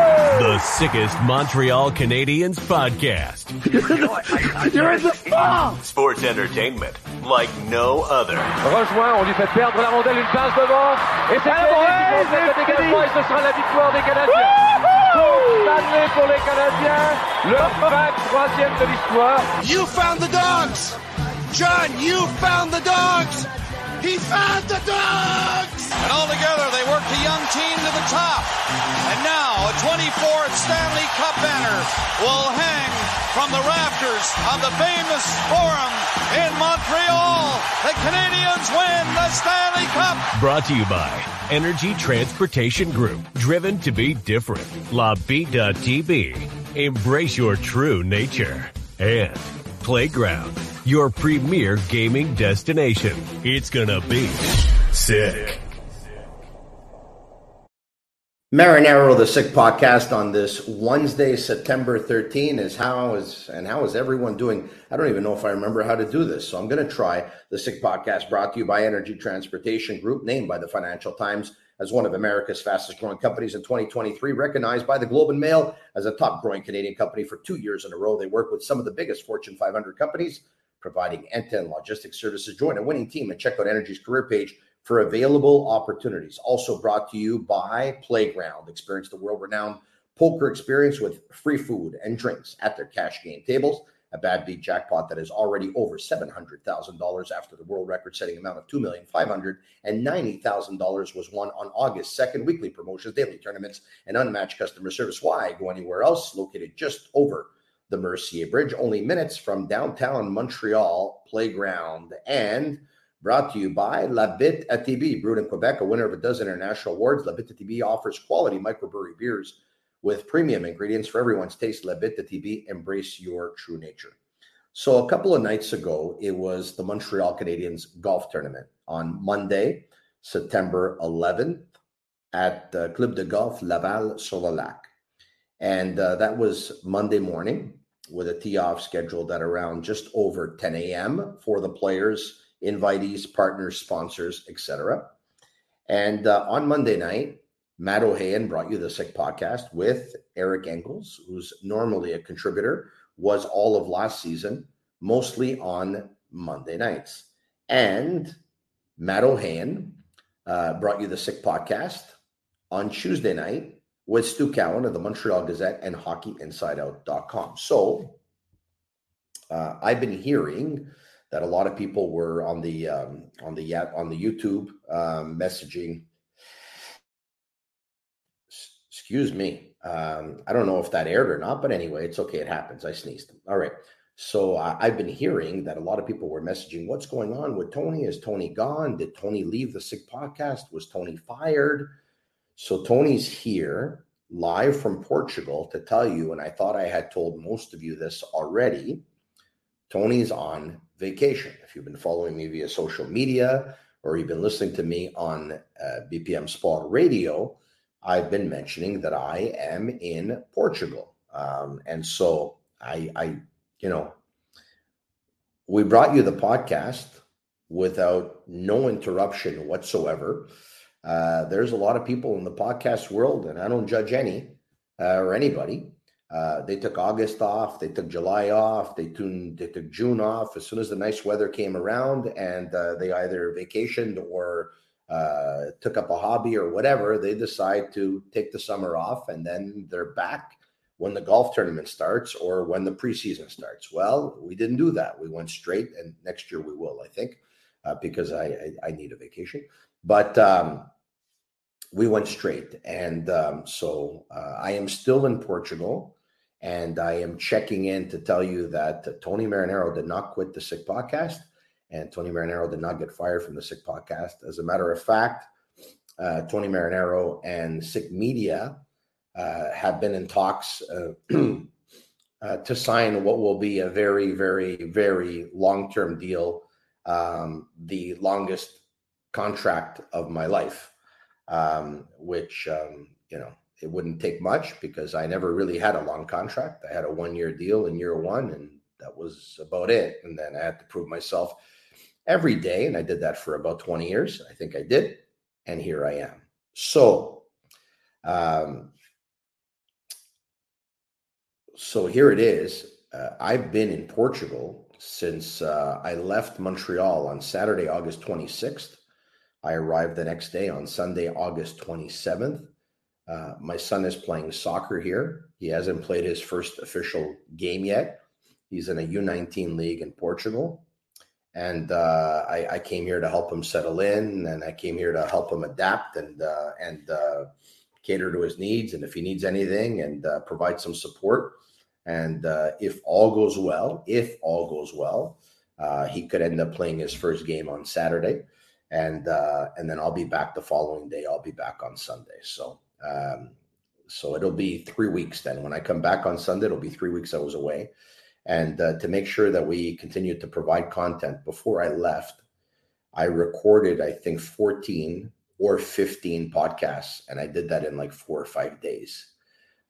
The sickest Montreal Canadiens podcast. You're in the ball! Sports entertainment like no other. Rejoint, on lui fait perdre la rondelle, une passe devant. Et c'est Canadien qui complète dégagement et ce sera la victoire des Canadiens. Coupe Stanley pour les Canadiens. Le 23e de l'histoire. You found the dogs! John, you found the dogs! He found the dogs! And all together, they worked the young team to the top. And now, a 24th Stanley Cup banner will hang from the rafters of the famous Forum in Montreal. The Canadiens win the Stanley Cup. Brought to you by Energy Transportation Group. Driven to be different. La Vida TV. Embrace your true nature. And Playground, your premier gaming destination. It's gonna be sick. Marinaro, the Sick Podcast on this Wednesday, September 13 is how is and how is everyone doing? I don't even know if I remember how to do this, so I'm going to try the Sick Podcast brought to you by Energy Transportation Group, named by the Financial Times as one of America's fastest growing companies in 2023, recognized by the Globe and Mail as a top growing Canadian company for two years in a row. They work with some of the biggest Fortune 500 companies, providing end-to-end logistics services. Join a winning team and check out Energy's career page for available opportunities. Also brought to you by Playground. Experience the world renowned poker experience with free food and drinks at their cash game tables. A bad beat jackpot that is already over $700,000 after the world record setting amount of $2,590,000 was won on August 2nd. Weekly promotions, daily tournaments, and unmatched customer service. Why go anywhere else? Located just over the Mercier Bridge, only minutes from downtown Montreal Playground. And Brought to you by La Bite ATB, brewed in Quebec, a winner of a dozen international awards. La Bite ATB offers quality microbrewery beers with premium ingredients for everyone's taste. La Bite ATB, embrace your true nature. So, a couple of nights ago, it was the Montreal Canadiens golf tournament on Monday, September 11th, at uh, Club de Golf Laval sur le Lac. And uh, that was Monday morning with a tee off scheduled at around just over 10 a.m. for the players invitees, partners, sponsors, etc. And uh, on Monday night, Matt O'Hayan brought you the Sick Podcast with Eric Engels, who's normally a contributor, was all of last season, mostly on Monday nights. And Matt O'Hayan uh, brought you the Sick Podcast on Tuesday night with Stu Cowan of the Montreal Gazette and HockeyInsideOut.com. So uh, I've been hearing that a lot of people were on the um, on the on the YouTube um, messaging. Excuse me. Um, I don't know if that aired or not, but anyway, it's okay. It happens. I sneezed. All right. So uh, I've been hearing that a lot of people were messaging, "What's going on with Tony? Is Tony gone? Did Tony leave the Sick Podcast? Was Tony fired?" So Tony's here live from Portugal to tell you, and I thought I had told most of you this already. Tony's on vacation. If you've been following me via social media or you've been listening to me on uh, BPM Sport Radio, I've been mentioning that I am in Portugal. Um, and so I, I you know, we brought you the podcast without no interruption whatsoever. Uh, there's a lot of people in the podcast world, and I don't judge any uh, or anybody. Uh, they took August off, they took July off, they, tuned, they took June off as soon as the nice weather came around, and uh, they either vacationed or uh, took up a hobby or whatever. They decide to take the summer off, and then they're back when the golf tournament starts or when the preseason starts. Well, we didn't do that. We went straight, and next year we will, I think, uh, because I, I, I need a vacation. But um, we went straight, and um, so uh, I am still in Portugal. And I am checking in to tell you that Tony Marinaro did not quit the Sick Podcast, and Tony Marinaro did not get fired from the Sick Podcast. As a matter of fact, uh, Tony Marinaro and Sick Media uh, have been in talks uh, uh, to sign what will be a very, very, very long term deal, um, the longest contract of my life, um, which, um, you know, it wouldn't take much because I never really had a long contract. I had a one year deal in year one, and that was about it. And then I had to prove myself every day. And I did that for about 20 years. I think I did. And here I am. So, um, so here it is. Uh, I've been in Portugal since uh, I left Montreal on Saturday, August 26th. I arrived the next day on Sunday, August 27th. Uh, my son is playing soccer here. He hasn't played his first official game yet. He's in a U19 league in Portugal. And uh, I, I, came here to help him settle in, and I came here to help him adapt and uh, and uh, cater to his needs, and if he needs anything, and uh, provide some support. And if all goes well, if all goes well, he could end up playing his first game on Saturday, and and then I'll be back the following day. I'll be back on Sunday. So um, so it'll be three weeks then. When I come back on Sunday, it'll be three weeks I was away. And uh, to make sure that we continue to provide content, before I left, I recorded, I think, 14 or 15 podcasts. And I did that in like four or five days.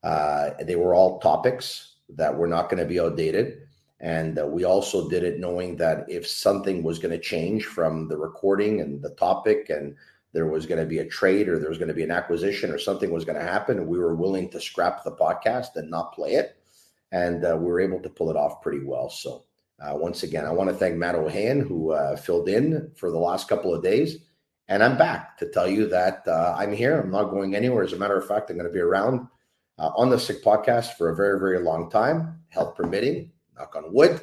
Uh, they were all topics that were not going to be outdated. And uh, we also did it knowing that if something was going to change from the recording and the topic and there was going to be a trade or there was going to be an acquisition or something was going to happen, we were willing to scrap the podcast and not play it. And uh, we were able to pull it off pretty well. So, uh, once again, I want to thank Matt O'Han, who uh, filled in for the last couple of days. And I'm back to tell you that uh, I'm here. I'm not going anywhere. As a matter of fact, I'm going to be around uh, on the Sick Podcast for a very, very long time, health permitting, knock on wood.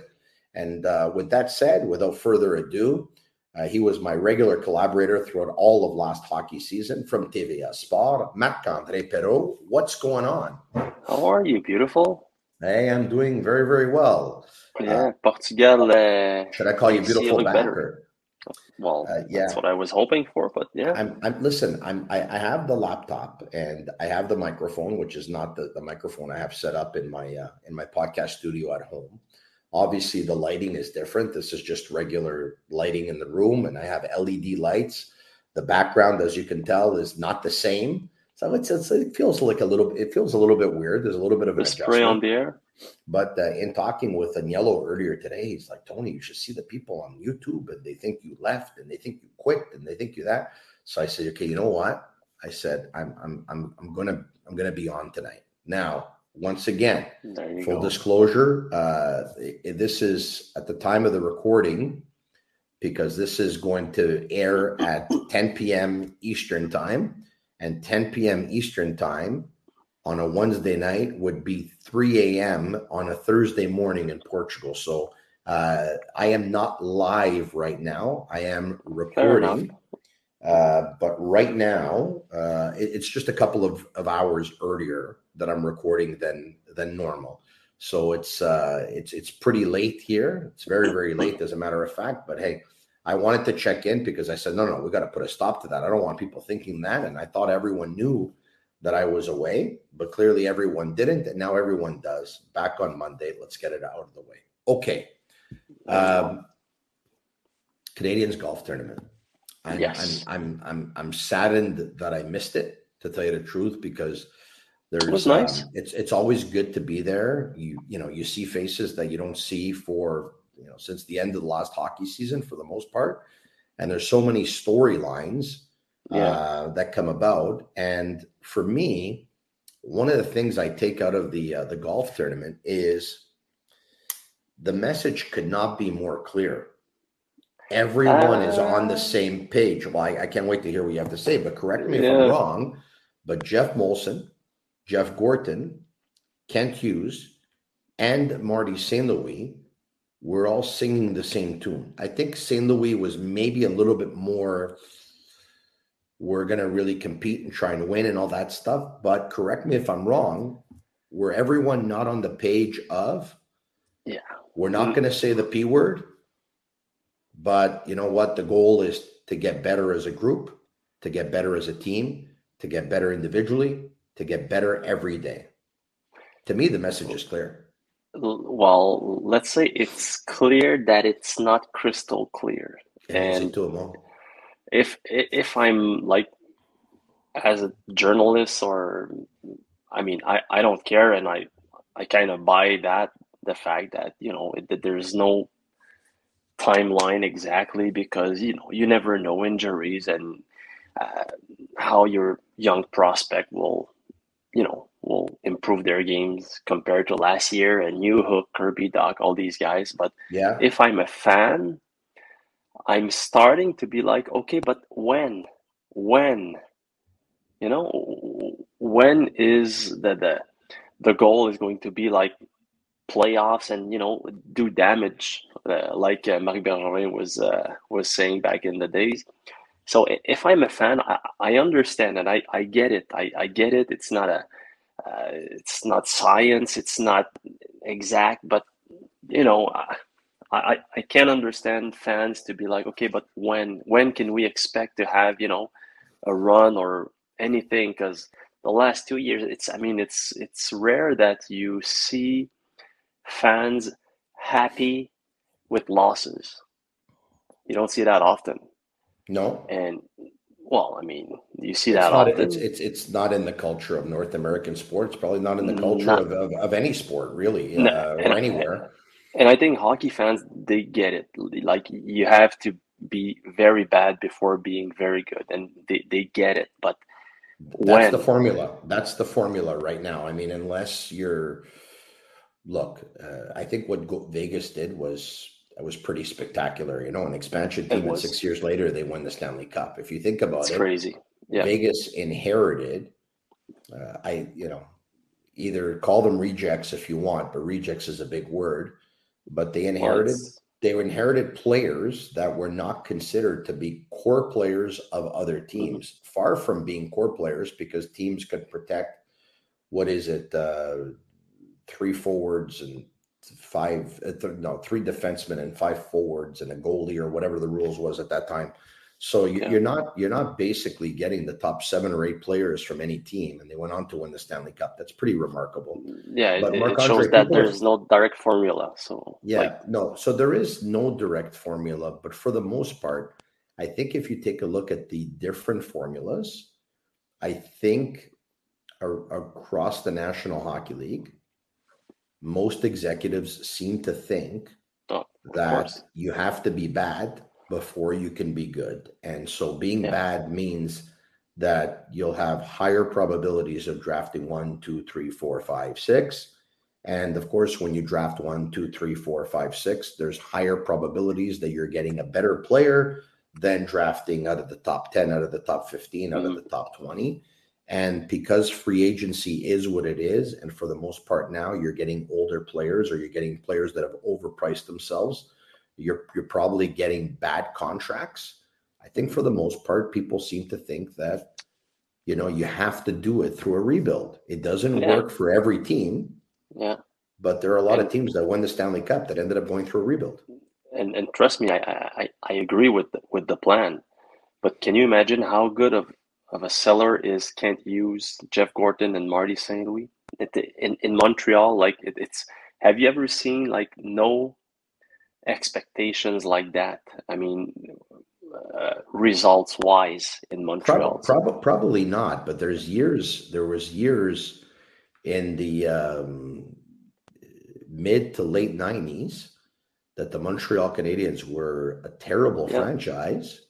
And uh, with that said, without further ado, uh, he was my regular collaborator throughout all of last hockey season from TVA Sport. Marc-André Perreault, what's going on? How are you, beautiful? Hey, I'm doing very, very well. Yeah, uh, Portugal. Uh, should I call you beautiful back? Or? Well, uh, yeah, that's what I was hoping for. But yeah, I'm. I'm listen. I'm. I, I, have the laptop and I have the microphone, which is not the, the microphone I have set up in my uh, in my podcast studio at home. Obviously, the lighting is different. This is just regular lighting in the room, and I have LED lights. The background, as you can tell, is not the same. So it's, it's it feels like a little it feels a little bit weird. There's a little bit of a spray on the air. But uh, in talking with Agnello earlier today, he's like, Tony, you should see the people on YouTube, and they think you left, and they think you quit, and they think you that. So I said, okay, you know what? I said, I'm I'm I'm I'm gonna I'm gonna be on tonight. Now once again, full go. disclosure, uh, this is at the time of the recording because this is going to air at 10 p.m. Eastern time, and 10 p.m. Eastern time on a Wednesday night would be 3 a.m. on a Thursday morning in Portugal. So uh, I am not live right now. I am recording. Uh, but right now, uh, it, it's just a couple of, of hours earlier that I'm recording than than normal. So it's uh, it's it's pretty late here. It's very very late, as a matter of fact. But hey, I wanted to check in because I said no no we got to put a stop to that. I don't want people thinking that, and I thought everyone knew that I was away, but clearly everyone didn't, and now everyone does. Back on Monday, let's get it out of the way. Okay. Um, Canadiens golf tournament. I'm, yes. I'm, I'm, I'm, I'm saddened that I missed it, to tell you the truth, because There's was nice. Um, it's it's always good to be there. You you know you see faces that you don't see for you know since the end of the last hockey season for the most part, and there's so many storylines yeah. uh, that come about. And for me, one of the things I take out of the uh, the golf tournament is the message could not be more clear. Everyone uh, is on the uh. same page. Well, I, I, can't wait to hear what you have to say, but correct me yeah. if I'm wrong. But Jeff Molson, Jeff Gorton, Kent Hughes, and Marty St. Louis were all singing the same tune. I think St. Louis was maybe a little bit more, we're going to really compete and try and win and all that stuff. But correct me if I'm wrong, were everyone not on the page of, yeah, we're not mm-hmm. going to say the P word, but you know what? The goal is to get better as a group, to get better as a team, to get better individually, to get better every day. To me, the message is clear. Well, let's say it's clear that it's not crystal clear. and if if I'm like as a journalist or I mean I, I don't care and I I kind of buy that the fact that you know that there's no timeline exactly because you know you never know injuries and uh, how your young prospect will you know, will improve their games compared to last year and new hook Kirby Dach, all these guys. But yeah, if I'm a fan, I'm starting to be like, okay, but when? When? You know, when is the the the goal is going to be like playoffs and you know do damage uh, like uh, Bergevin was uh, was saying back in the days. So if I'm a fan, I, I understand and I, I get it. I, I get it. It's not a uh, it's not science. It's not exact, but you know, I, I I can't understand fans to be like, okay, but when when can we expect to have you know a run or anything? Because the last two years, it's I mean, it's it's rare that you see fans happy with losses. You don't see that often. No. And well, I mean, you see it's that not, often. It's, it's it's not in the culture of North American sports. Probably not in the culture not, of, of, of, any sport, really, no, uh, or anywhere. And I think hockey fans they get it. Like you have to be very bad before being very good, and they, they get it. But that's the formula. That's the formula right now. I mean, unless you're look, uh, I think what Vegas did was that was pretty spectacular. You know, an expansion team, and six years later, they won the Stanley Cup. If you think about it's it, crazy. Yeah. Vegas inherited. Uh, I, you know, either call them rejects if you want, but rejects is a big word. But they inherited. Well, they inherited players that were not considered to be core players of other mm-hmm. teams. Mm-hmm. Far from being core players, because teams could protect. What is it? Uh, three forwards and five, uh, th- no, three defensemen and five forwards and a goalie or whatever the rules was at that time. So you, are not you're not basically getting the top seven or eight players from any team, and they went on to win the Stanley Cup. That's pretty remarkable. Yeah, but it, it shows that there's no direct formula. So yeah, like, no, so there is no direct formula, but for the most part, I think if you take a look at the different formulas, I think across the National Hockey League, most executives seem to think oh, that you have to be bad before you can be good. And so being yeah. bad means that you'll have higher probabilities of drafting one, two, three, four, five, six. And of course, when you draft one, two, three, four, five, six, there's higher probabilities that you're getting a better player than drafting out of the top 10, out of the top 15, out mm-hmm. of the top 20. And because free agency is what it is, and for the most part now you're getting older players or you're getting players that have overpriced themselves, you're you're probably getting bad contracts. I think for the most part, people seem to think that you know you have to do it through a rebuild. It doesn't yeah. work for every team. Yeah. But there are a lot and, of teams that won the Stanley Cup that ended up going through a rebuild. And and trust me, I I, I agree with the, with the plan. But can you imagine how good of of a seller is Kent Hughes Jeff Gorton and Marty St. Louis. in, in Montreal, like it, it's have you ever seen like no expectations like that? I mean, uh, results wise in Montreal. Probably, prob- probably not, but there's years, there was years in the um, mid to late 90s that the Montreal Canadiens were a terrible Yeah. franchise.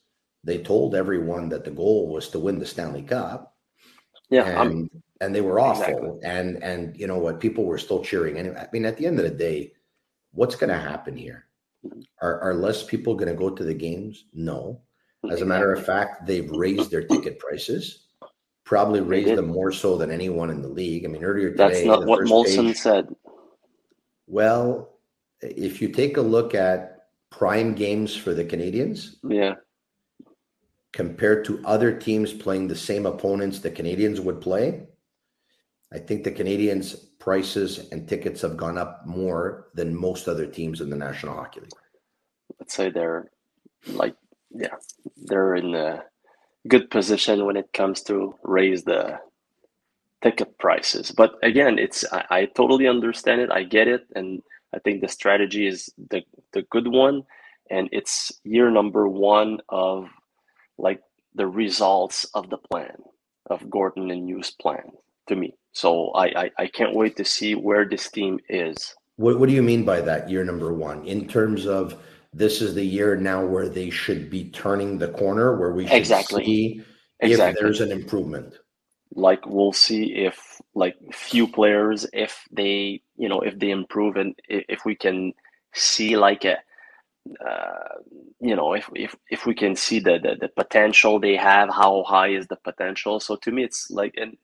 They told everyone that the goal was to win the Stanley Cup Yeah, and I'm, and they were awful. Exactly. And and you know what? People were still cheering. And I mean, at the end of the day, what's going to happen here? Are are less people going to go to the games? No. As a matter of fact, they've raised their ticket prices. Probably raised them more so than anyone in the league. I mean, earlier today, that's not what Molson page- said. Well, if you take a look at prime games for the Canadiens Yeah, compared to other teams playing the same opponents the Canadiens would play, I think the Canadiens' prices and tickets have gone up more than most other teams in the National Hockey League. let's say they're like, yeah, they're in a good position when it comes to raise the ticket prices. But again, it's I, I totally understand it. I get it, and I think the strategy is the the good one, and it's year number one of like the results of the plan of Gorton and Hughes' plan to me. So I, I I can't wait to see where this team is. What, what do you mean by that year number one? In terms of this is the year now where they should be turning the corner, where we should Exactly. see Exactly. if there's an improvement. like we'll see if like few players if they you know if they improve and if we can see like a uh, you know if, if if we can see the, the the potential they have how high is the potential so to me it's like and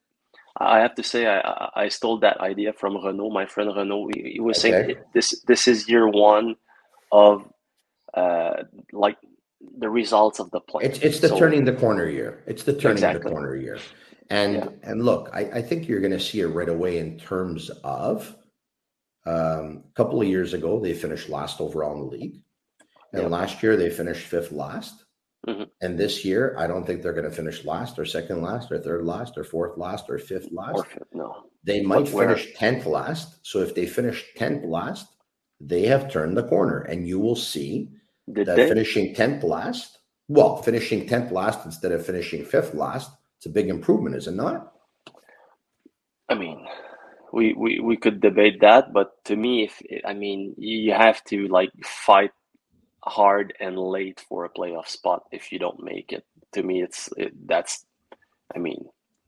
i have to say i i stole that idea from renaud my friend renaud he, he was saying this this is year one of uh like the results of the plan It's it's the So- turning the corner year. It's the turning the corner year. And Yeah. and look, I, I think you're going to see it right away in terms of um, a couple of years ago they finished last overall in the league, and Yeah. last year they finished fifth last. Mhm. And this year, I don't think they're going to finish last or second last or third last or fourth last or fifth last. or, no They might where? finish 10th last. So if they finish 10th last, they have turned the corner. And you will see did that they finishing 10th last, well, finishing 10th last instead of finishing fifth last, it's a big improvement, is it not? I mean, we, we we could debate that, but to me, if I mean, you have to like fight hard and late for a playoff spot if you don't make it. To me, it's it, that's, I mean,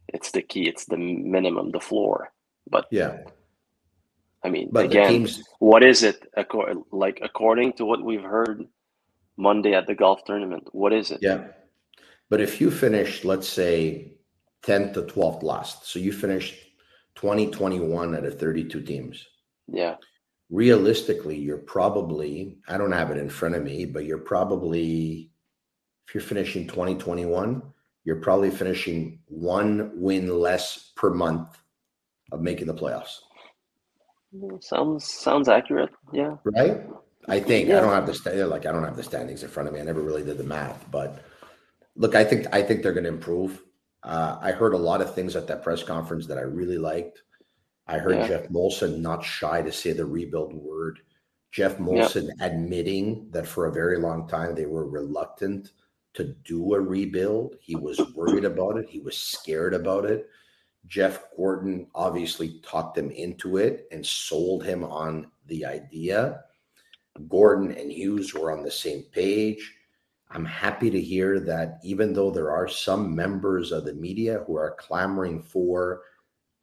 it's the key. It's the minimum, the floor. But Yeah. I mean, But again, teams, what is it? Like according to what we've heard Monday at the golf tournament, what is it? yeah. But if you finish, let's say, 10th to 12th last, so you finished 2021 out of 32 teams. Yeah, realistically, you're probably, I don't have it in front of me, but you're probably, if you're finishing 2021, you're probably finishing one win less per month of making the playoffs, sounds sounds accurate. Yeah, right? I think I don't have the sta- like I don't have the standings in front of me. I never really did the math, but look, I think I think they're going to improve. Uh, I heard a lot of things at that press conference that I really liked. I heard Yeah. Jeff Molson not shy to say the rebuild word. Jeff Molson admitting that for a very long time they were reluctant to do a rebuild. He was worried about it. He was scared about it. Jeff Gorton obviously talked him into it and sold him on the idea. Gorton and Hughes were on the same page. I'm happy to hear that even though there are some members of the media who are clamoring for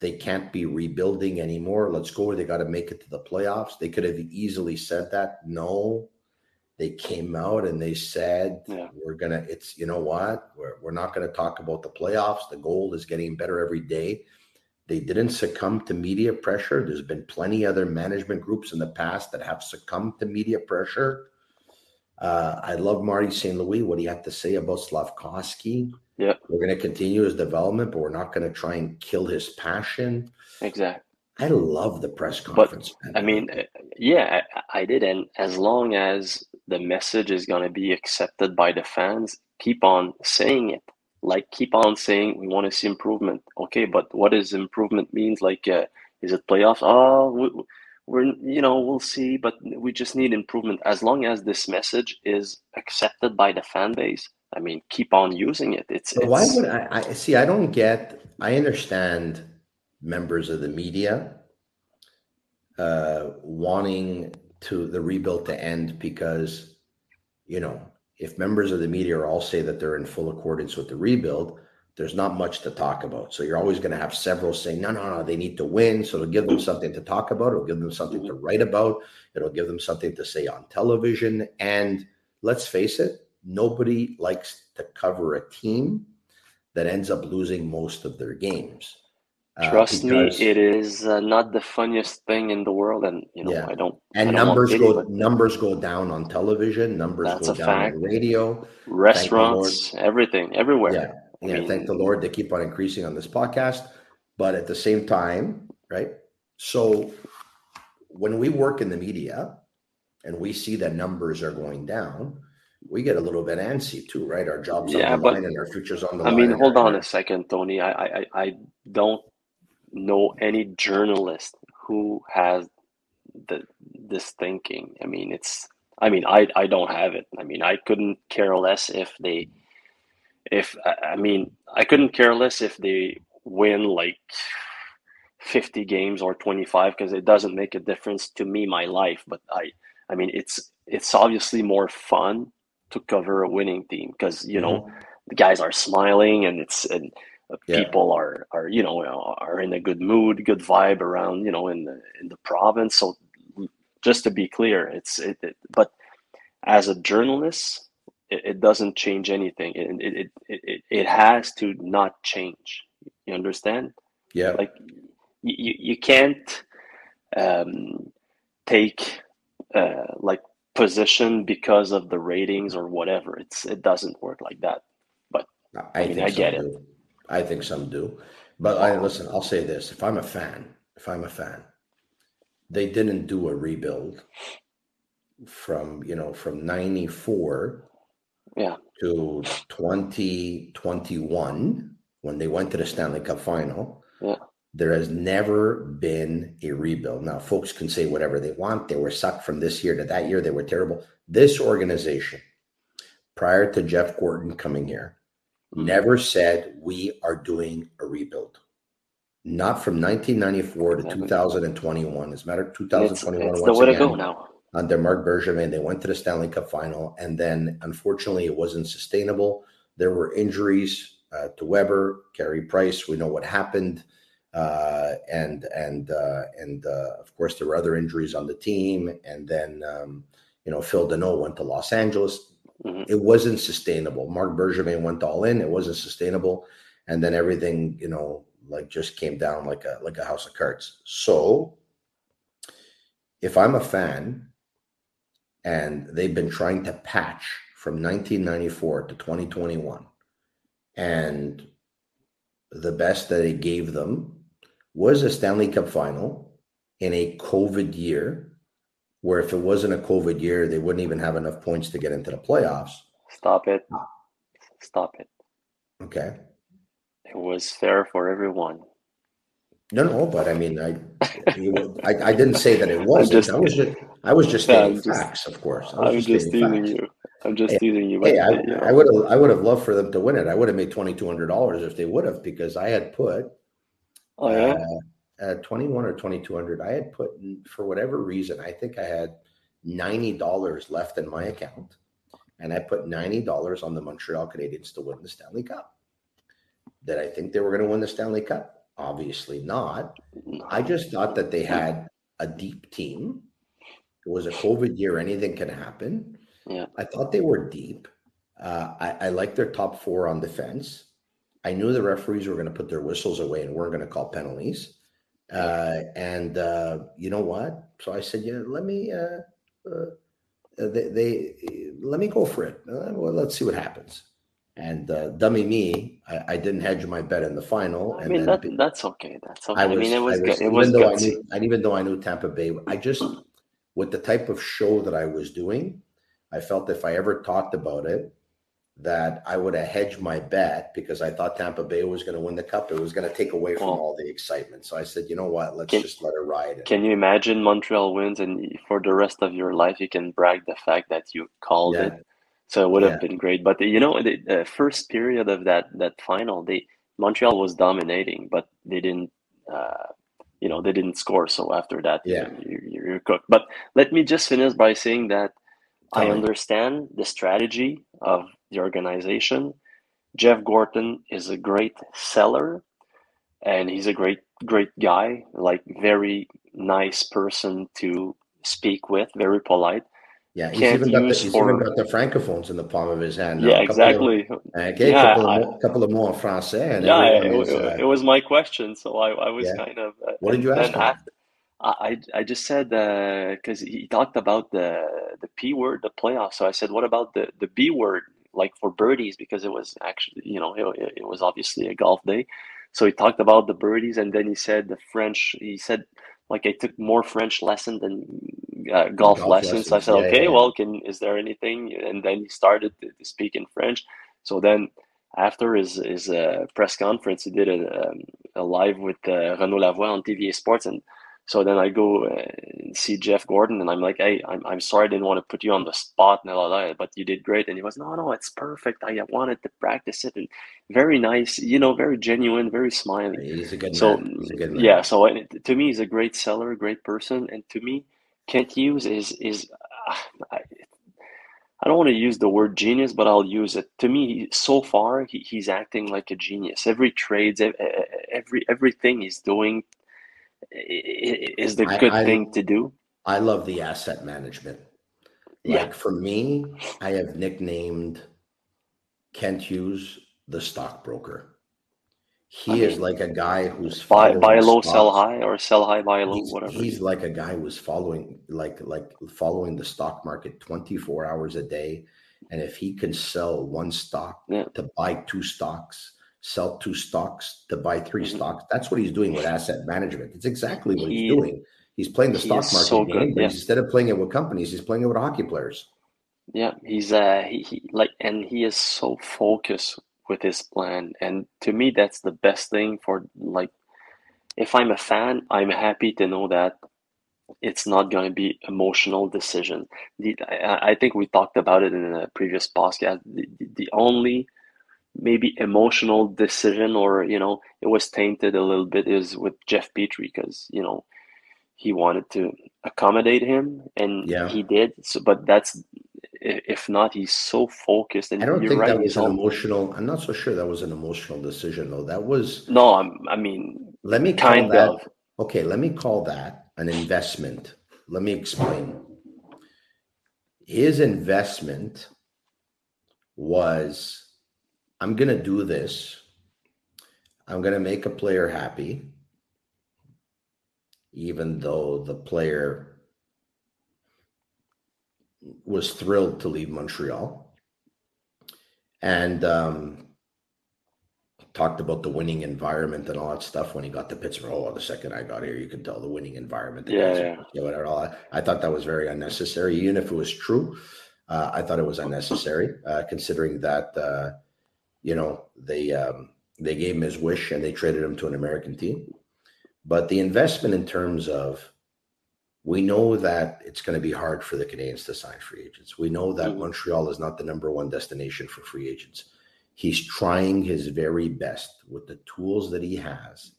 they can't be rebuilding anymore. Let's go. They got to make it to the playoffs. They could have easily said that. No, they came out and they said, Yeah. we're going to, it's, you know what? We're, we're not going to talk about the playoffs. The goal is getting better every day. They didn't succumb to media pressure. There's been plenty other management groups in the past that have succumbed to media pressure. Uh, I love Marty St. Louis, what he had to say about Slafkovsky. Yeah. We're going to continue his development, but we're not going to try and kill his passion. exactly. I love the press conference. man. I mean, uh, yeah, I, I did. And as long as the message is going to be accepted by the fans, keep on saying it. Like, keep on saying we want to see improvement. Okay, but what does improvement means? Like, uh, is it playoffs? Oh, we, we're, you know, we'll see, but we just need improvement. As long as this message is accepted by the fan base, I mean, keep on using it. It's, But why would I, I see? I don't get. I understand members of the media uh, wanting to the rebuild to end because, you know, if members of the media all say that they're in full accordance with the rebuild, there's not much to talk about. So you're always going to have several saying, no, no, no, they need to win. So it'll give them something to talk about. It'll give them something to write about. It'll give them something to say on television. And let's face it, nobody likes to cover a team that ends up losing most of their games. Uh, Trust me, it is uh, not the funniest thing in the world, and you know yeah. I don't. And I don't numbers go numbers go down on television. Numbers go down fact. on radio. Restaurants, everything, everywhere. Yeah, yeah. mean, thank the Lord they keep on increasing on this podcast, but at the same time, right? So when we work in the media, and we see that numbers are going down, we get a little bit antsy too, right? Our jobs yeah, on the line and our futures on the I line. I mean, hold on a second, Tony. I, I I don't know any journalist who has the this thinking. I mean, it's. I mean, I I don't have it. I mean, I couldn't care less if they, if I mean, I couldn't care less if they win like 50 games or 25 because it doesn't make a difference to me my life but i i mean it's it's obviously more fun to cover a winning team because you know mm-hmm. the guys are smiling and it's and yeah. people are are you know are in a good mood, good vibe around you know in the in the province. So just to be clear, it's it, it but as a journalist, it, it doesn't change anything. It, it it it it has to not change. You understand? Yeah. Like you you can't um, take uh, like position because of the ratings or whatever. It's it doesn't work like that. But I, I mean, I get it. I think some do. But I listen, I'll say this. If I'm a fan, if I'm a fan, they didn't do a rebuild from, you know, from 94 yeah. to 2021 when they went to the Stanley Cup final. There has never been a rebuild. Now, folks can say whatever they want. They were sucked from this year to that year. They were terrible. This organization, prior to Jeff Gorton coming here, never said we are doing a rebuild. Not from 1994 to 2021. As a matter of 2021, it's, it's the way to go now. Under Marc Bergevin, they went to the Stanley Cup final, and then unfortunately, it wasn't sustainable. There were injuries uh, to Weber, Carey Price. We know what happened, uh, and and uh, and uh, of course there were other injuries on the team. And then um, you know Phil Danault went to Los Angeles. Mm-hmm. It wasn't sustainable. Marc Bergevin went all in. It wasn't sustainable, and then everything, you know, like just came down like a like a house of cards. So, if I'm a fan, and they've been trying to patch from 1994 to 2021, and the best that it gave them was a Stanley Cup final in a COVID year where if it wasn't a COVID year, they wouldn't even have enough points to get into the playoffs. Stop it. Ah. Stop it. Okay. It was fair for everyone. No, no, but I mean, I, I, I, didn't say that it wasn't. Just, I was just, I was just stating just, facts, of course. I was I'm just, teasing you. I'm just hey, teasing you. Hey, I, I would have, I would have loved for them to win it. I would have made twenty two hundred dollars if they would have, because I had put. Oh yeah. Uh, uh, 21 or 2200 i had put for whatever reason i think i had $90 left in my account and i put $90 on the montreal canadiens to win the stanley cup. Did i think they were going to win the stanley cup? Obviously not. I just thought that they had a deep team. It was a covid year anything can happen. Yeah. I thought they were deep. Uh, I, I like their top four on defense I knew the referees were going to put their whistles away and weren't going to call penalties. Uh, and uh, you know what? So I said, yeah, let me, uh, uh they, they, let me go for it. Uh, well, let's see what happens. And uh, dummy me, I, I, didn't hedge my bet in the final. I mean, that, that's okay. That's okay. I, was, I mean, it was, was good. It was though I knew, and even though I knew Tampa Bay, I just, with the type of show that I was doing, I felt if I ever talked about it, that I would have hedged my bet because I thought Tampa Bay was going to win the cup. It was going to take away from well, all the excitement. So I said, you know what? Let's can, just let it ride. Can you imagine Montreal wins and for the rest of your life you can brag the fact that you called yeah. it? So it would have yeah. been great. But you know, the, the, first period of that that final, they Montreal was dominating, but they didn't uh, you know they didn't score. So after that, Yeah. you, you, you're cooked. But let me just finish by saying that I Tell me. understand the strategy of the organization. Jeff Gorton is a great seller, and he's a great great guy. Like very nice person to speak with, very polite. Yeah, he's Can't even got the, he's for- even got the francophones in the palm of his hand. now. yeah, A of- exactly. Okay, Yeah, couple, I- of, mo- couple of français. And yeah, it, is, uh, it was my question, so I, I was Yeah. kind of. Uh, What did you ask after, I I just said because he talked about the the P word, the playoffs. So I said, what about the the B word, like for birdies, because it was actually you know it, it was obviously a golf day. So he talked about the birdies, and then he said the French. He said like I took more French lesson than uh, golf, Golf lessons. So I said, yeah, okay, yeah. well, can is there anything? And then he started to, to speak in French. So then after his his uh, press conference, he did a, um, a live with uh, Renaud Lavoie on TVA Sports, and so then I go and see Jeff Gorton, and I'm like, hey, I'm, I'm sorry I didn't want to put you on the spot, and all that, but you did great. And he was, no, no, it's perfect. I wanted to practice it, and very nice, you know, very genuine, very smiling." he's a good So man. He's a good man. yeah, so it- to me, he's a great seller, great person, and to me, Kent Hughes is is uh, I, I don't want to use the word genius, but I'll use it. To me, so far, he, he's acting like a genius. Every trades, ev- every everything he's doing is the good I- thing to do. I love the asset management. Yeah. Like for me, I have nicknamed Kent Hughes the stockbroker. He I is mean, like a guy who's Buy buy low, sell high, or sell high, buy low, He's, whatever. he's like a guy who's following like like following the stock market 24 hours a day. And if he can sell one stock Yeah. to buy two stocks, sell two stocks to buy 3 Mhm. stocks, that's what he's doing with asset management. It's exactly what He- he's doing. He's playing the he stock market so game, yeah. instead of playing it with companies, he's playing it with hockey players. Yeah, he's uh he, he like and he is so focused with his plan and to me that's the best thing for like if I'm a fan, I'm happy to know that it's not going to be emotional decision. The, I, I think we talked about it in a previous podcast. The, the, the only maybe emotional decision or you know it was tainted a little bit is with Jeff Petry because you know he wanted to accommodate him and Yeah. he did so but that's if not he's so focused and I don't you're think right that was an emotional. I'm not so sure that was an emotional decision, though. That was. no I'm, I mean Let me call kind that. of Okay, let me call that an investment. Let me explain. His investment was I'm going to do this. I'm going to make a player happy, even though the player was thrilled to leave Montreal. And um, talked about the winning environment and all that stuff when he got to Pittsburgh. Oh, the second I got here, you could tell the winning environment. the Yeah, yeah. you know, whatever. All that. I thought that was very unnecessary, even if it was true. Uh, I thought it was unnecessary, uh, considering that uh, you know they um, they gave him his wish and they traded him to an American team. But the investment in terms of we know that it's going to be hard for the Canadiens to sign free agents. We know that Mhm. Montreal is not the number one destination for free agents. He's trying his very best with the tools that he has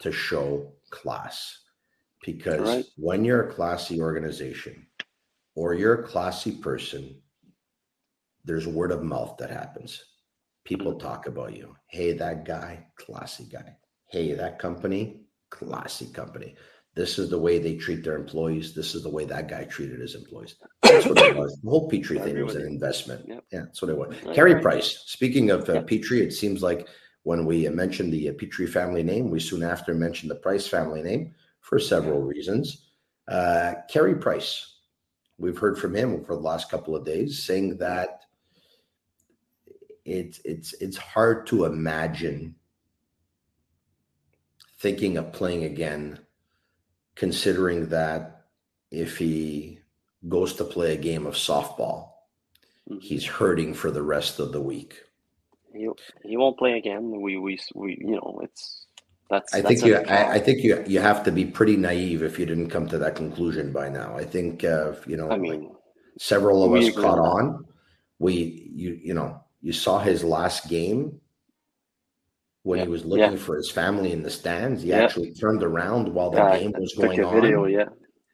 to show class. Because Right. when you're a classy organization or you're a classy person, there's word of mouth that happens. People talk about you. Hey, that guy, classy guy. Hey, that company, classy company. This is the way they treat their employees. This is the way that guy treated his employees. That's what it was. The whole Petry thing was an investment. Yep. Yeah, that's what it was. Carey agree. Price. Speaking of uh, Yeah. Petry, it seems like when we mentioned the uh, Petry family name, we soon after mentioned the Price family name for several reasons. Uh, Carey Price. We've heard from him for the last couple of days saying that it's it's it's hard to imagine thinking of playing again, considering that if he goes to play a game of softball, Mhm. he's hurting for the rest of the week. he, he won't play again we we we you know it's that's I that's think you I, I think you you have to be pretty naive if you didn't come to that conclusion by now. I think uh, you know I like mean several of us caught on on. We you you know you saw his last game. when Yeah. he was looking Yeah. for his family in the stands. He Yeah. actually turned around while the game was going a video. on. Yeah,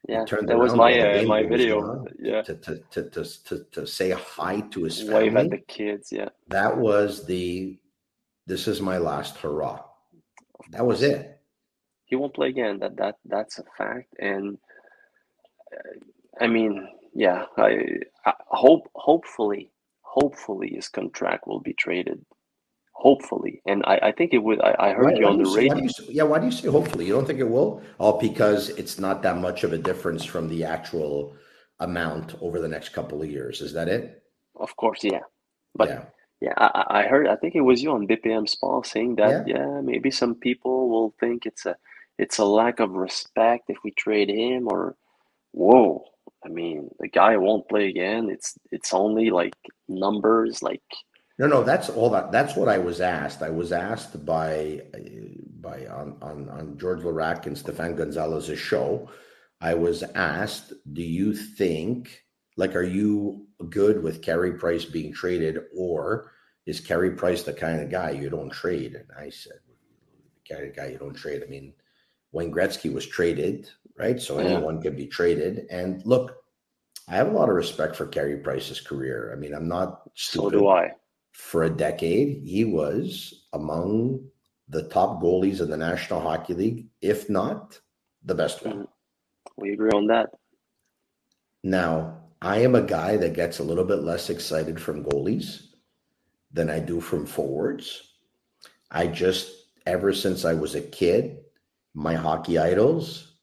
yeah. That was my uh, my video. Yeah, To, to, to, to, to, say hi to his wave family. at the kids. Yeah, that was the this is my last hurrah. That was it. he won't play again. That that that's a fact. And uh, I mean, yeah, I, I hope hopefully hopefully his contract will be traded. Hopefully, and I, I think it would. I, I heard Why- you on the radio. you yeah, why do you say hopefully? You don't think it will? All because it's not that much of a difference from the actual amount over the next couple of years. Is that it? Of course, yeah. But yeah. Yeah, I, I heard. I think it was you on BPM Sport saying that. Yeah. Yeah. maybe some people will think it's a it's a lack of respect if we trade him. Or, whoa! I mean, the guy won't play again. It's it's only like numbers. Like, No, no, that's all that. That's what I was asked. I was asked by by on on on George Laraque and Stefan Gonzalez's show. I was asked, "Do you think like are you good with Carey Price being traded, or is Carey Price the kind of guy you don't trade?" And I said, "The kind of guy you don't trade." I mean, Wayne Gretzky was traded, right? So Yeah. anyone can be traded. And look, I have a lot of respect for Carey Price's career. I mean, I'm not stupid. so do I. for a decade, he was among the top goalies in the National Hockey League, if not the best one. Mm-hmm. We agree on that. Now, I am a guy that gets a little bit less excited from goalies than I do from forwards. I just, ever since I was a kid, my hockey idols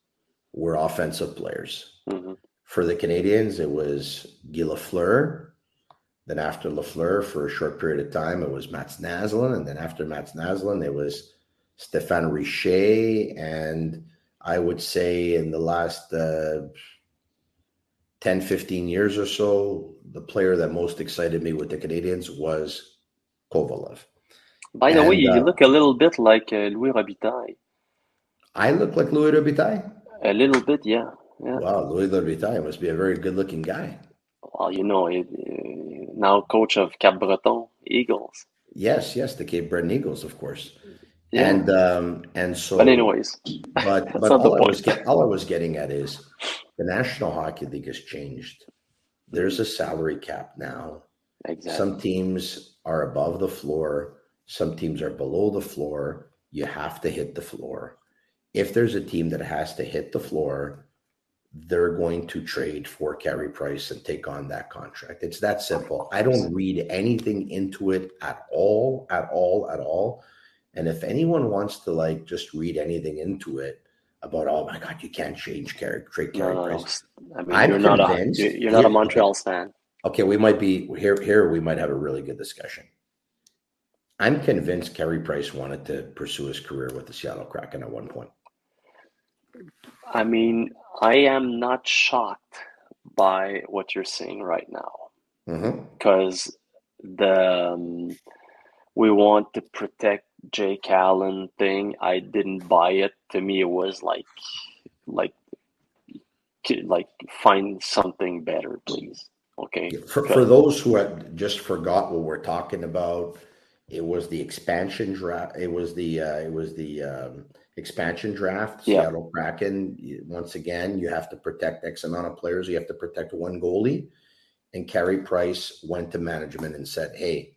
were offensive players. hmm For the Canadiens, it was Guy Lafleur. Then after Lafleur, for a short period of time, it was Mats Naslund. And then after Mats Naslund, it was Stéphane Richer. And I would say in the last uh, 10, 15 years or so, the player that most excited me with the Canadiens was Kovalev. By the way, And, you uh, look a little bit like uh, Louis Robitaille. I look like Louis Robitaille. A little bit, yeah, yeah. Wow, Louis Robitaille must be a very good looking guy. Well, you know, it, uh, now coach of Cap Breton Eagles. Yes, yes, the Cape Breton Eagles, of course. Yeah. And um, and so but anyways, but but all I was get, all I was getting at is the National Hockey League has changed. There's a salary cap now. exactly. Some teams are above the floor, some teams are below the floor. You have to hit the floor. If there's a team that has to hit the floor, they're going to trade for Carey Price and take on that contract. It's that simple. I don't read anything into it at all, at all, at all. And if anyone wants to like just read anything into it about, oh my God, you can't change Carey, trade Carey no. Price. I mean, I'm you're not a convinced- you're, you're not a Montreal fan. Okay, we might be here. Here, we might have a really good discussion. I'm convinced Carey Price wanted to pursue his career with the Seattle Kraken at one point. I mean, I am not shocked by what you're saying right now because the um, we want to protect Jake Allen thing. I didn't buy it. To me, it was like like like find something better, please. Okay. For, for those who had just forgot what we're talking about, it was the expansion draft. It was the uh, it was the um, expansion draft. Yeah. Seattle Kraken. Once again, you have to protect X amount of players. You have to protect one goalie. And Carey Price went to management and said, "Hey,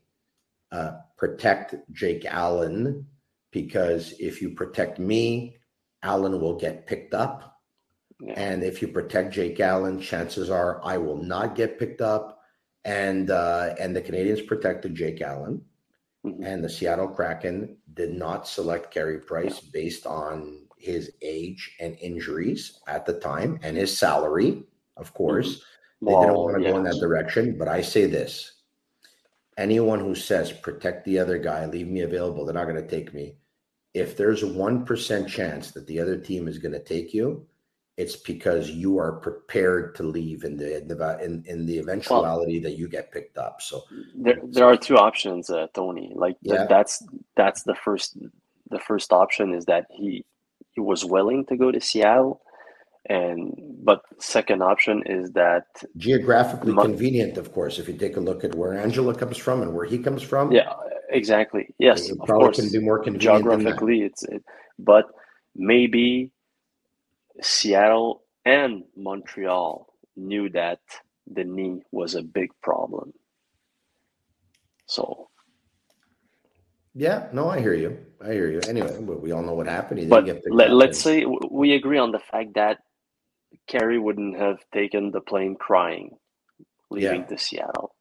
uh, protect Jake Allen because if you protect me, Allen will get picked up." Yeah. And if you protect Jake Allen, chances are I will not get picked up. And uh, and the Canadiens protected Jake Allen, Mhm. and the Seattle Kraken did not select Carey Price based on his age and injuries at the time and his salary, of mm-hmm. course. They didn't want to go in that direction. But I say this anyone who says protect the other guy, leave me available, they're not going to take me. If there's a 1% chance that the other team is going to take you, it's because you are prepared to leave in the in the, in, the eventuality that you get picked up. So There, there are two options, uh, Tony. Like th- that's that's the first the first option is that he he was willing to go to Seattle, and but second option is that geographically Mon- convenient, of course, if you take a look at where Angela comes from and where he comes from. yeah, exactly. Yes, It of probably course. can be more convenient. Geographically, it's it, but maybe Seattle and Montreal knew that the knee was a big problem. So, Yeah, no, I hear you. I hear you. Anyway, but we all know what happened. He but let, let's say we agree on the fact that Carey wouldn't have taken the plane crying, leaving Yeah. to Seattle.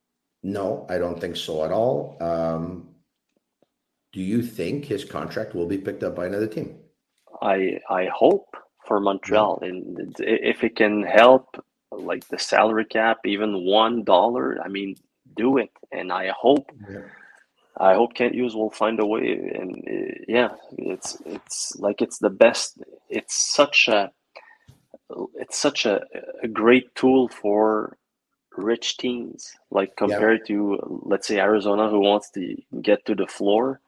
No, I don't think so at all. Um, do you think his contract will be picked up by another team? I I hope for Montreal, and if it can help, like the salary cap, even one dollar, I mean, do it. And I hope, Yeah. I hope Kent Hughes will find a way. And uh, yeah, it's it's like it's the best. It's such a it's such a, a great tool for rich teams, like compared to let's say Arizona, who wants to get to the floor.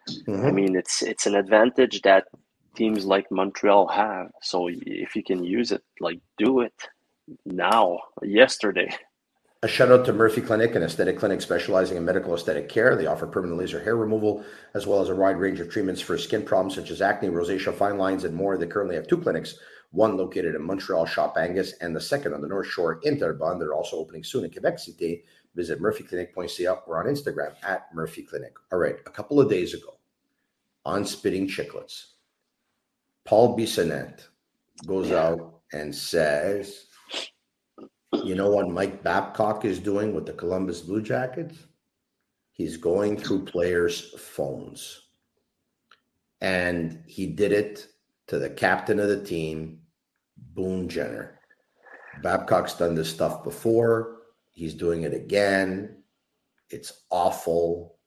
I Mhm. mean, it's it's an advantage that teams like Montreal have. So if you can use it, like do it now, yesterday. A shout out to Murphy Clinic, an aesthetic clinic specializing in medical aesthetic care. They offer permanent laser hair removal as well as a wide range of treatments for skin problems such as acne, rosacea, fine lines, and more. They currently have two clinics, one located in Montreal, Shop Angus, and the second on the North Shore in Terrebonne. They're also opening soon in Quebec City. Visit murphyclinic.ca or on Instagram at Murphy Clinic. All right, a couple of days ago on Spitting Chicklets, Paul Bissonnette goes out and says, you know what Mike Babcock is doing with the Columbus Blue Jackets? He's going through players' phones. And he did it to the captain of the team, Boone Jenner. Babcock's done this stuff before. He's doing it again. It's awful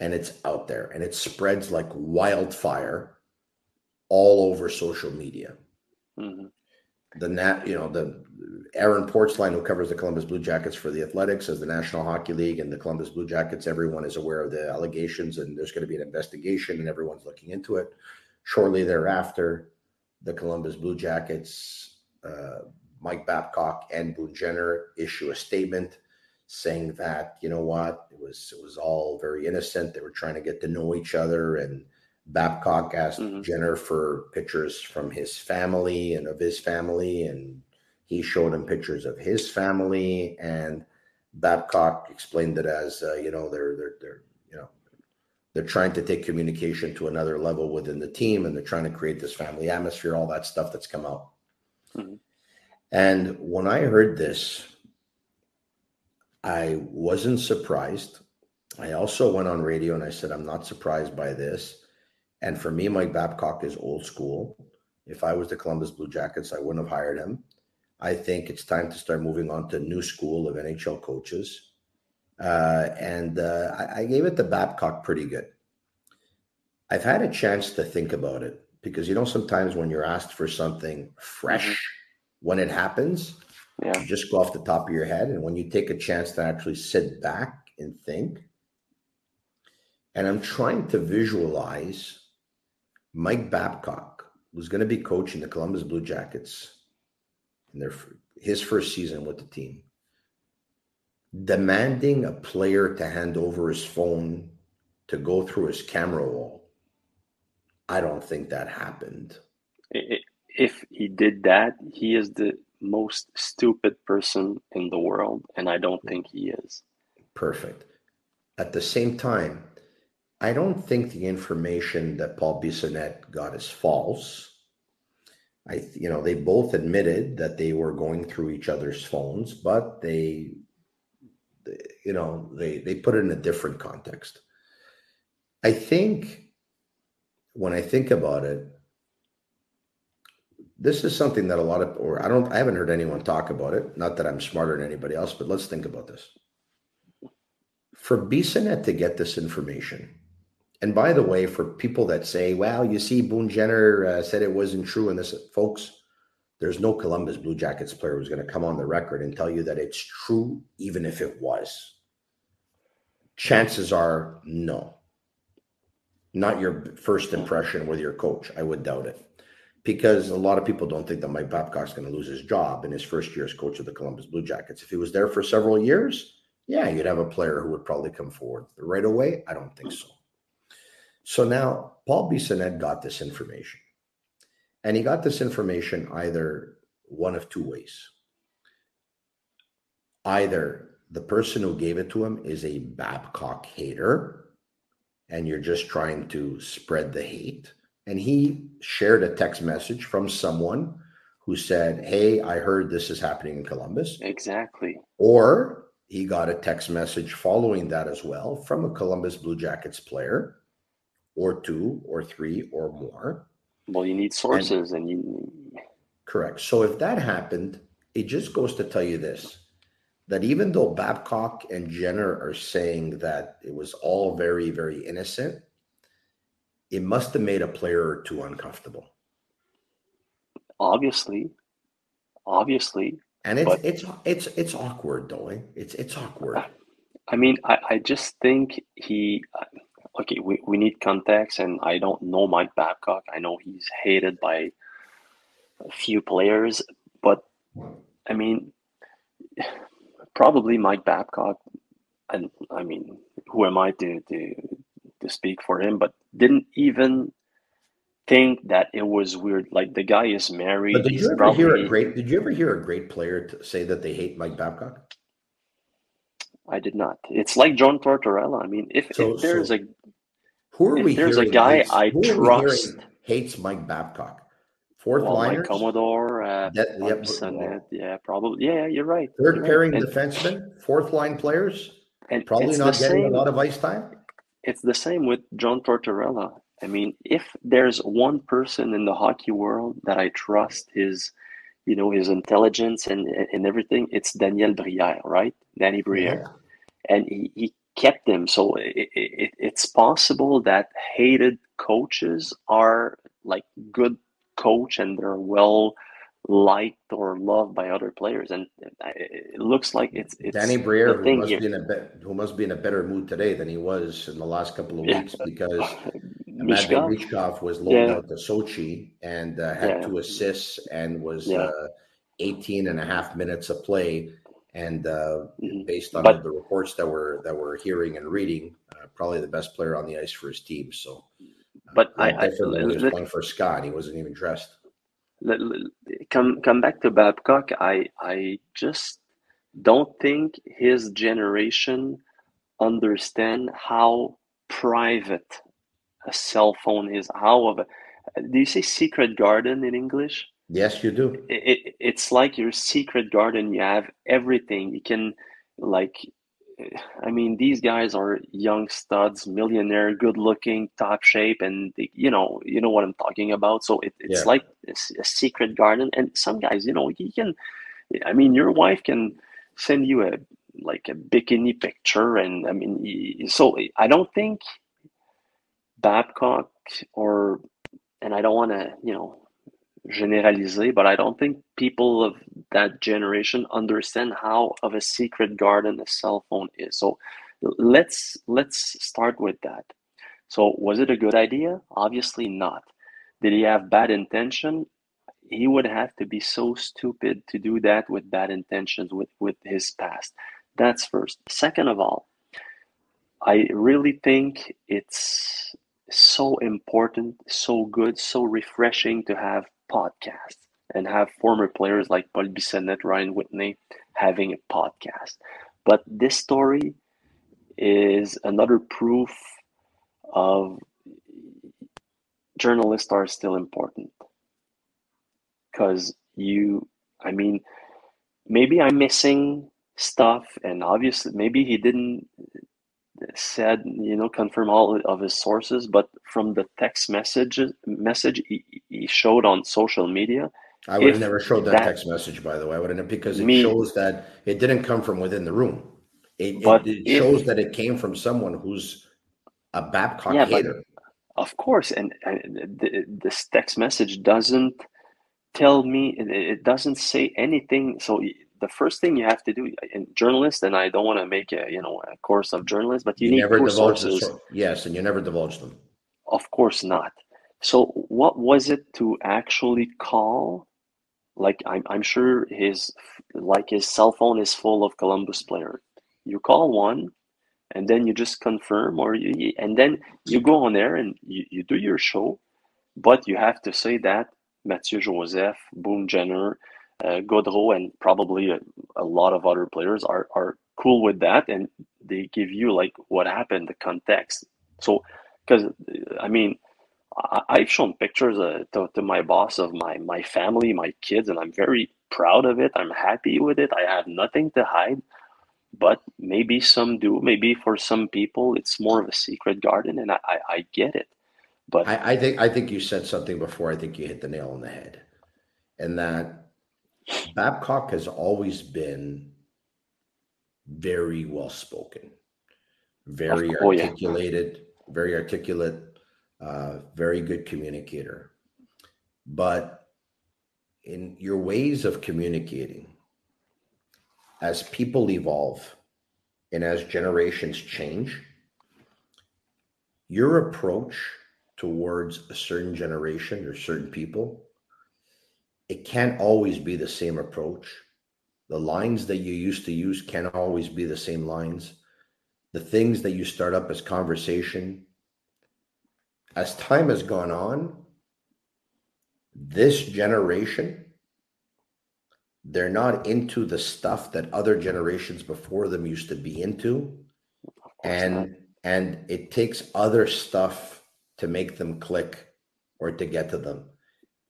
and it's out there and it spreads like wildfire all over social media. Mhm. the nat you know the Aaron Portzline who covers the Columbus Blue Jackets for the Athletics as the National Hockey League and the Columbus Blue Jackets everyone is aware of the allegations and there's going to be an investigation and everyone's looking into it. Shortly thereafter the Columbus Blue Jackets uh, Mike Babcock and Boone Jenner issue a statement saying that you know what? It was it was all very innocent. They were trying to get to know each other and Babcock asked Mhm. Jenner for pictures from his family and of his family, and he showed him pictures of his family. And Babcock explained it as, uh, you know, they're they're they're you know they're trying to take communication to another level within the team, and they're trying to create this family atmosphere, all that stuff that's come out. Mhm. And when I heard this, I wasn't surprised. I also went on radio and I said, I'm not surprised by this. And for me, Mike Babcock is old school. If I was the Columbus Blue Jackets, I wouldn't have hired him. I think it's time to start moving on to new school of NHL coaches. Uh, and uh, I, I gave it to Babcock pretty good. I've had a chance to think about it because, you know, sometimes when you're asked for something fresh, when it happens, Yeah. you just go off the top of your head. And when you take a chance to actually sit back and think, and I'm trying to visualize Mike Babcock, who's going to be coaching the Columbus Blue Jackets in their his first season with the team, demanding a player to hand over his phone to go through his camera wall. I don't think that happened. If he did that, he is the most stupid person in the world, and I don't think he is. Perfect. At the same time, I don't think the information that Paul Bissonnette got is false. I, you know, they both admitted that they were going through each other's phones, but they, you know, they they put it in a different context. I think when I think about it, this is something that a lot of, or I don't, I haven't heard anyone talk about it. Not that I'm smarter than anybody else, but let's think about this for Bissonnette to get this information, and by the way, for people that say, well, you see, Boone Jenner uh, said it wasn't true, and this, folks, there's no Columbus Blue Jackets player who's going to come on the record and tell you that it's true, even if it was. Chances are no. Not your first impression with your coach. I would doubt it. Because a lot of people don't think that Mike Babcock's going to lose his job in his first year as coach of the Columbus Blue Jackets. If he was there for several years, yeah, you'd have a player who would probably come forward right away. I don't think so. So now Paul Bissonnette got this information. And he got this information either one of two ways. Either the person who gave it to him is a Babcock hater, and you're just trying to spread the hate. And he shared a text message from someone who said, Hey, I heard this is happening in Columbus. Exactly. Or he got a text message following that as well from a Columbus Blue Jackets player, or two, or three, or more. Well, you need sources, and, and you. Correct. So if that happened, it just goes to tell you this that even though Babcock and Jenner are saying that it was all very, very innocent, it must have made a player or two uncomfortable. Obviously, obviously, and it's but, it's it's it's awkward, though. Eh? It's it's awkward. I mean, I, I just think he. Okay, we, we need context, and I don't know Mike Babcock. I know he's hated by a few players, but I mean, probably Mike Babcock, and I mean, who am I to to to speak for him? But didn't even think that it was weird. Like the guy is married. But did you ever probably, hear a great? Did you ever hear a great player say that they hate Mike Babcock? I did not. It's like John Tortorella. I mean, if, so, if there's so a who are we there's a guy hates, I trust hates Mike Babcock. Fourth well, liner, Commodore, uh, that, yep, yeah, probably. Yeah, you're right. 3rd you're pairing right. defenseman, fourth line players, and probably not getting same, a lot of ice time. It's the same with John Tortorella. I mean, if there's one person in the hockey world that I trust his, you know, his intelligence and and everything, it's Daniel Briere, right? Danny Briere, yeah. and he, he kept him. So it, it, it's possible that hated coaches are like good coach and they're well liked or loved by other players. And it looks like it's, it's Danny Briere, who must, be in a be- who must be in a better mood today than he was in the last couple of weeks yeah. because Matvei Michkov was loaned yeah. out to Sochi and uh, had yeah. two assists and was uh, 18 and a half minutes of play. And uh, mm-hmm. based on but, the reports that we're that we're hearing and reading, uh, probably the best player on the ice for his team. So, but I, I, he was playing for Scott. He wasn't even dressed. Come come back to Babcock. I I just don't think his generation understand how private a cell phone is. How of a do you say secret garden in English? Yes, you do. It, it, it's like your secret garden. You have everything. You can, like, I mean, these guys are young studs, millionaire, good looking, top shape, and they, you know, you know what I'm talking about. So it, it's yeah. like a, a, secret garden. And some guys, you know, you can. I mean, your wife can send you a like a bikini picture, and I mean, so I don't think Babcock or, and I don't want to, you know, generaliser, but I don't think people of that generation understand how of a secret garden a cell phone is. So let's let's start with that. So was it a good idea? Obviously not. Did he have bad intention? He would have to be so stupid to do that with bad intentions with with his past. That's first. Second of all, I really think it's so important, so good, so refreshing to have podcast and have former players like Paul Bissonnette, Ryan Whitney having a podcast. But this story is another proof of journalists are still important because you i mean maybe i'm missing stuff and obviously maybe he didn't said you know confirm all of his sources but from the text message message he, he showed on social media i would have never showed that, that, text message by the way. I wouldn't because it me, shows that it didn't come from within the room. It, but it, it shows if, that it came from someone who's a babcock yeah, hater. of course and, and the, this text message doesn't tell me it doesn't say anything so the first thing you have to do in journalist, and I don't want to make a you know a course of journalists, but you, you need never sources. yes, and you never divulge them. Of course not. So what was it to actually call? Like I'm, I'm sure his like his cell phone is full of Columbus player. You call one, and then you just confirm or you and then you go on there and you, you do your show but you have to say that Mathieu Joseph, Boone Jenner, uh, Gaudreau, and probably a, a, lot of other players are, are cool with that, and they give you like what happened, the context. So, because I mean, I, have shown pictures uh, to, to my boss of my my family, my kids, and I'm very proud of it. I'm happy with it. I have nothing to hide. But maybe some do. Maybe for some people, it's more of a secret garden, and I, I, I get it. But I, I think I think you said something before. I think you hit the nail on the head, and that Babcock has always been very well spoken, very oh, articulated, yeah. very articulate, uh, very good communicator. But in your ways of communicating, as people evolve and as generations change, your approach towards a certain generation or certain people, it can't always be the same approach. The lines that you used to use can't always be the same lines. The things that you start up as conversation, as time has gone on, this generation, they're not into the stuff that other generations before them used to be into. And not. and it takes other stuff to make them click or to get to them.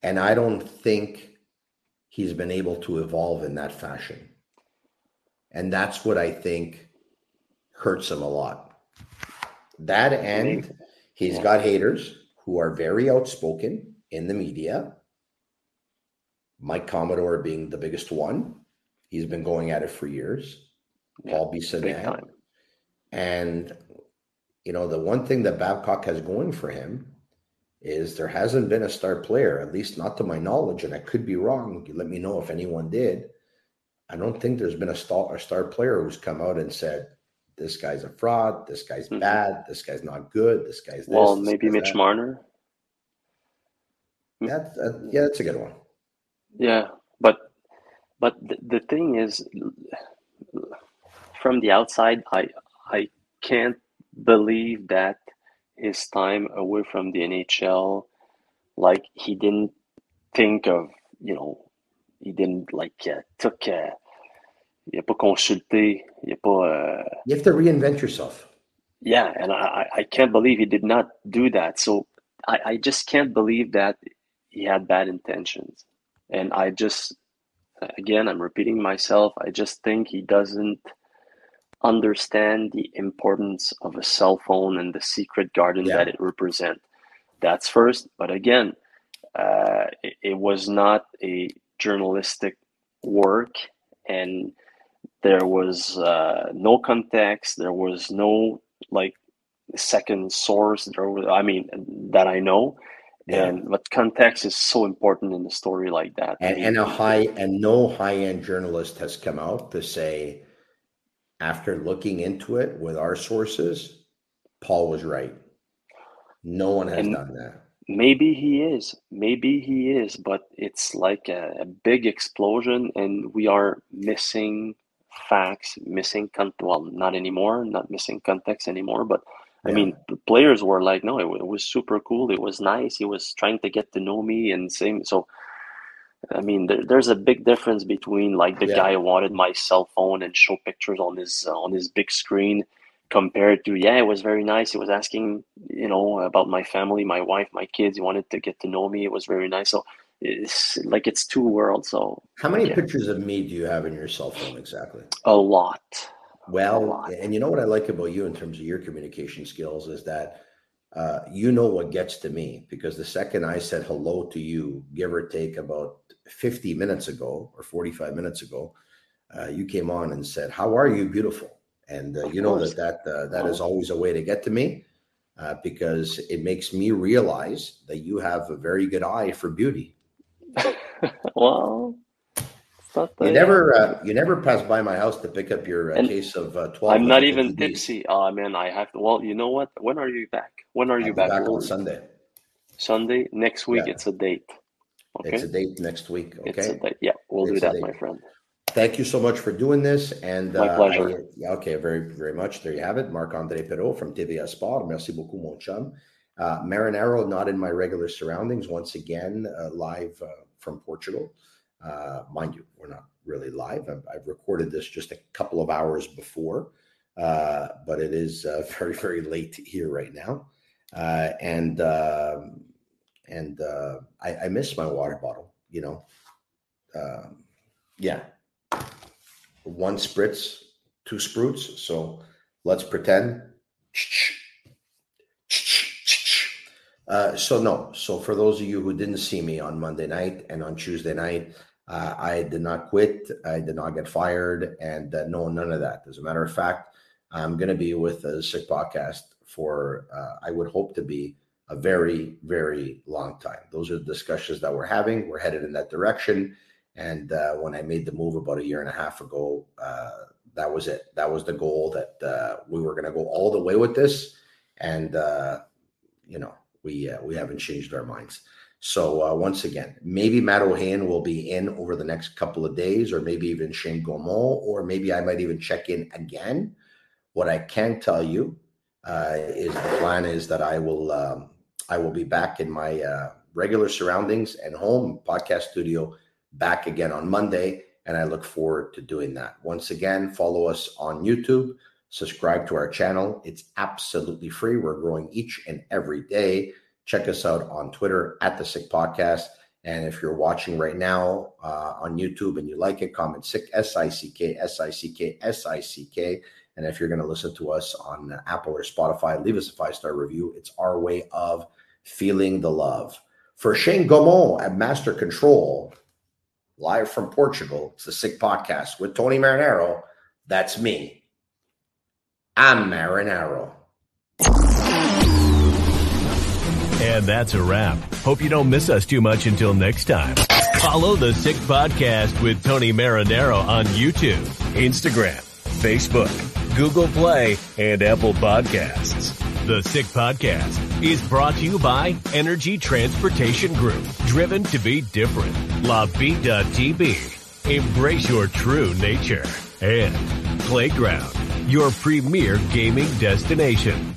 And I don't think he's been able to evolve in that fashion. And that's what I think hurts him a lot. That and he's got haters who are very outspoken in the media. Mike Commodore being the biggest one. He's been going at it for years. Yeah, Paul Bissonnette. And you know, the one thing that Babcock has going for him is there hasn't been a star player, at least not to my knowledge, and I could be wrong. Let me know if anyone did. I don't think there's been a star, a star player who's come out and said, this guy's a fraud, this guy's mm-hmm. bad, this guy's not good, this guy's this, Well, this maybe Mitch that. Marner. Yeah, uh, yeah, that's a good one. Yeah, but but the, the thing is, from the outside, I I can't believe that his time away from the NHL, like he didn't think of, you know, he didn't like uh, took. Uh, il a pas consulté. Il a pas. Uh, you have to reinvent yourself. Yeah, and I, I can't believe he did not do that. So I, I just can't believe that he had bad intentions. And I just, again, I'm repeating myself. I just think he doesn't understand the importance of a cell phone and the secret garden yeah. that it represents. That's first. But again, uh, it, it, was not a journalistic work, and there was uh, no context. There was no like second source. There was, I mean, that I know. Yeah. And but context is so important in a story like that. And, and a high and no high end journalist has come out to say after looking into it with our sources, Paul was right. No one has and done that. Maybe he is. Maybe he is, but it's like a, a big explosion, and we are missing facts, missing con- well, not anymore, not missing context anymore. But I yeah. mean, the players were like, no, it, it was super cool. It was nice. He was trying to get to know me, and same. So I mean, there, there's a big difference between like the yeah. guy wanted my cell phone and show pictures on his uh, on his big screen compared to yeah, it was very nice. He was asking, you know, about my family, my wife, my kids. He wanted to get to know me. It was very nice. So it's like it's two worlds. So how many yeah. pictures of me do you have in your cell phone exactly? A lot. Well, a lot. and you know what I like about you in terms of your communication skills is that uh, you know what gets to me because the second I said hello to you, give or take about 50 minutes ago or 45 minutes ago, uh, you came on and said, "How are you, beautiful?" And uh, you know that that uh, that is always a way to get to me uh, because it makes me realize that you have a very good eye for beauty. well, you never uh, you never pass by my house to pick up your uh, case of uh, 12 i'm not even tipsy. Oh man i have to well you know what? When are you back? When are you back, back on sunday. Sunday? Next week yeah. it's a date Okay. It's a date next week. Okay. Yeah, we'll it's do that, my friend. thank you so much for doing this. And My uh, pleasure. I- okay, very, very much. There you have it. Marc Andre Perreault from TVA Sport. Merci beaucoup, mon chum. Uh, Marinaro, not in my regular surroundings. Once again, uh, live uh, from Portugal. Uh, mind you, we're not really live. I've, I've recorded this just a couple of hours before, uh, but it is uh, very, very late here right now. Uh, and um, and uh, I, I miss my water bottle. You know, um, yeah, one spritz, two spruits. So let's pretend. Uh, so no. So for those of you who didn't see me on Monday night and on Tuesday night, uh, I did not quit. I did not get fired, and uh, no, none of that. As a matter of fact, I'm going to be with the Sick Podcast for uh, I would hope to be a very, very long time. Those are the discussions that we're having. We're headed in that direction. And uh, when I made the move about a year and a half ago, uh, that was it. That was the goal that uh, we were going to go all the way with this. And uh, you know, we uh, we haven't changed our minds. So uh, once again, maybe Matt O'Han will be in over the next couple of days, or maybe even Shane Gaumont, or maybe I might even check in again. What I can tell you is the plan is that I will um, I will be back in my uh, regular surroundings and home podcast studio back again on Monday, and I look forward to doing that. Once again, follow us on YouTube, subscribe to our channel. It's absolutely free. We're growing each and every day. Check us out on Twitter at the Sick Podcast. And if you're watching right now uh, on YouTube and you like it, comment sick S I C K S I C K S I C K. And if you're going to listen to us on Apple or Spotify, leave us a five star review. It's our way of feeling the love. For Shane Gaumont at Master Control, live from Portugal, it's the Sick Podcast with Tony Marinaro. That's me. I'm Marinaro. And that's a wrap. Hope you don't miss us too much until next time. Follow the Sick Podcast with Tony Marinaro on YouTube, Instagram, Facebook, Google Play, and Apple Podcasts. The Sick Podcast is brought to you by Energy Transportation Group, driven to be different. La Vida TV, embrace your true nature. And Playground, your premier gaming destination.